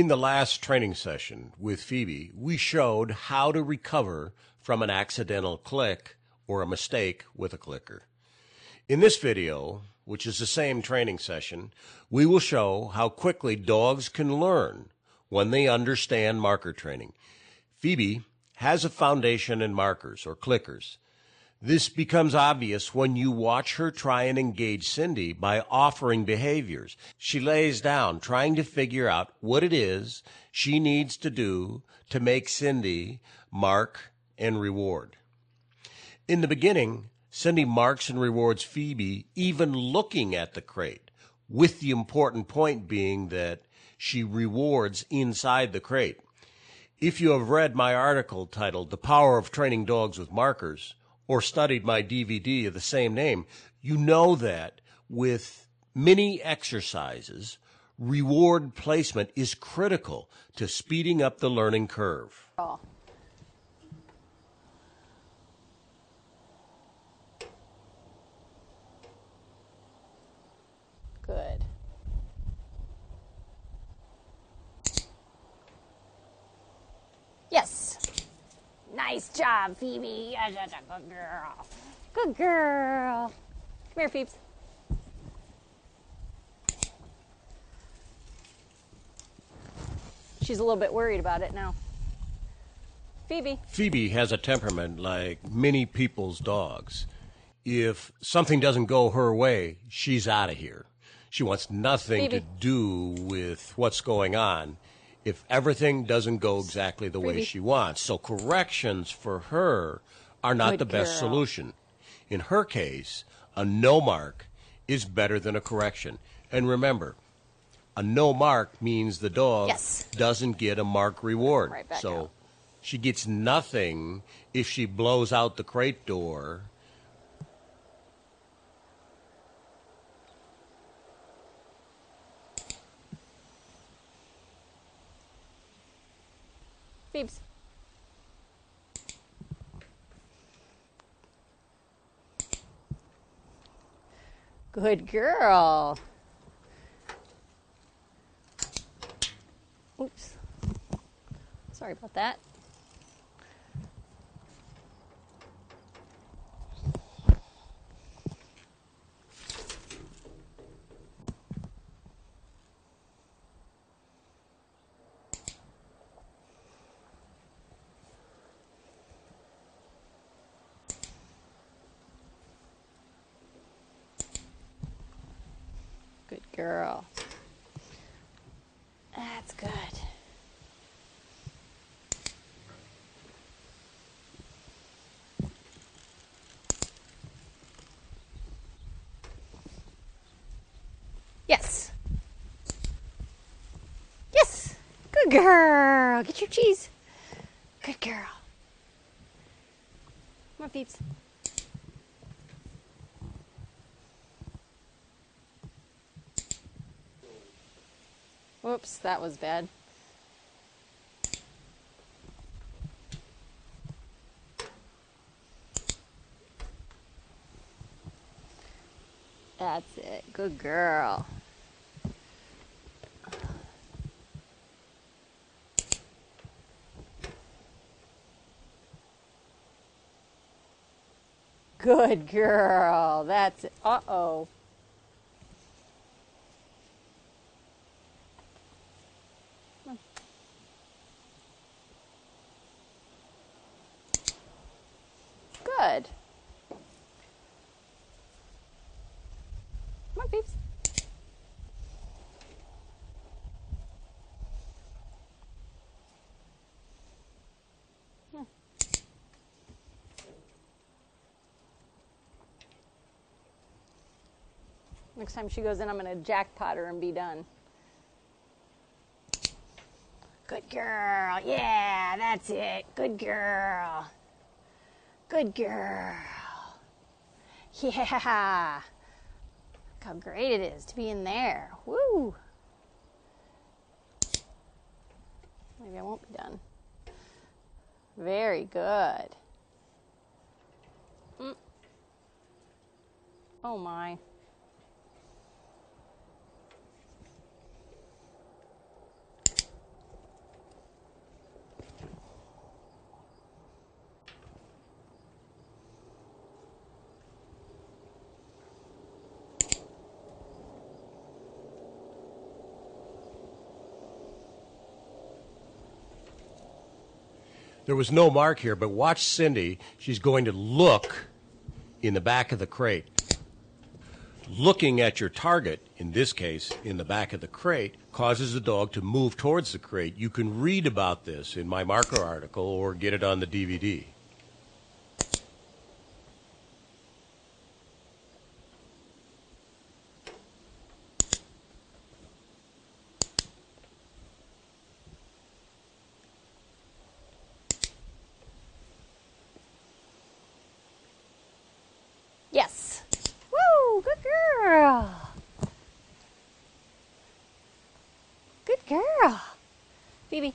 In the last training session with Phoebe, we showed how to recover from an accidental click or a mistake with a clicker. In this video, which is the same training session, we will show how quickly dogs can learn when they understand marker training. Phoebe has a foundation in markers or clickers. This becomes obvious when you watch her try and engage Cindy by offering behaviors. She lays down, trying to figure out what it is she needs to do to make Cindy mark and reward. In the beginning, Cindy marks and rewards Phoebe even looking at the crate, with the important point being that she rewards inside the crate. If you have read my article titled The Power of Training Dogs with Markers, or studied my DVD of the same name, you know that with many exercises, reward placement is critical to speeding up the learning curve. Oh. Good. Yes. Nice job, Phoebe. Good girl. Good girl. Come here, Phoebes. She's a little bit worried about it now. Phoebe. Phoebe has a temperament like many people's dogs. If something doesn't go her way, she's out of here. She wants nothing Phoebe. to do with what's going on if everything doesn't go exactly the way she wants. So corrections for her are not Good the best girl. solution. In her case, a no mark is better than a correction. And remember, a no mark means the dog Yes. doesn't get a mark reward. Right so out. she gets nothing if she blows out the crate door. Phoebes. Good girl. Oops. Sorry about that. Good girl. That's good. Yes. Yes. Good girl. Get your cheese. Good girl. On, peeps. Whoops, that was bad. That's it. Good girl. Good girl. That's it. Good. Come on, peeps. Next time she goes in, I'm going to jackpot her and be done. Good girl. Yeah, that's it. Good girl. Good girl. Yeah. Look how great it is to be in there. Woo. Maybe I won't be done. Very good. Mm. Oh my. There was no mark here, but watch Cindy. She's going to look in the back of the crate. Looking at your target, in this case, in the back of the crate, causes the dog to move towards the crate. You can read about this in my marker article or get it on the DVD. Yes. Woo, good girl. Good girl. Phoebe.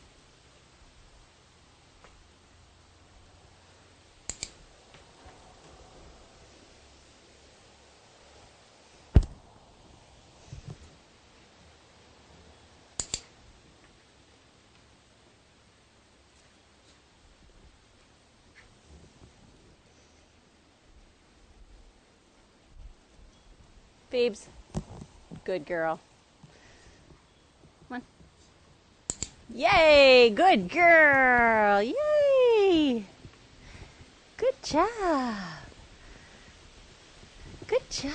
Phoebes. Good girl. Come on. Yay! Good girl! Yay! Good job. Good job.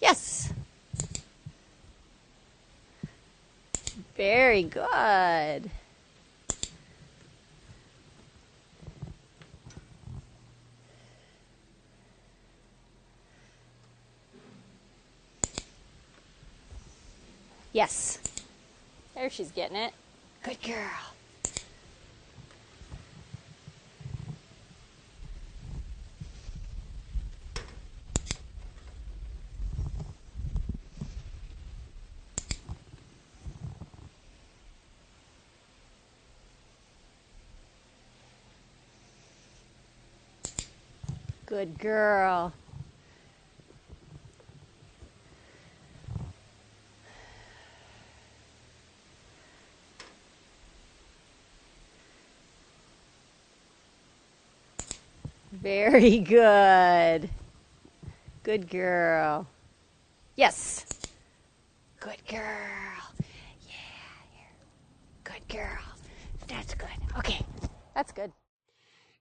Yes. Very good. Yes. There she's getting it. Good girl. Good girl. Very good. Good girl. Yes. Good girl. Yeah. Good girl. That's good. Okay. That's good.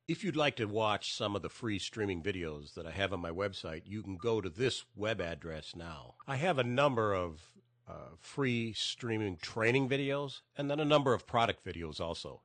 If you'd like to watch some of the free streaming videos that I have on my website, you can go to this web address now. I have a number of uh, free streaming training videos and then a number of product videos also.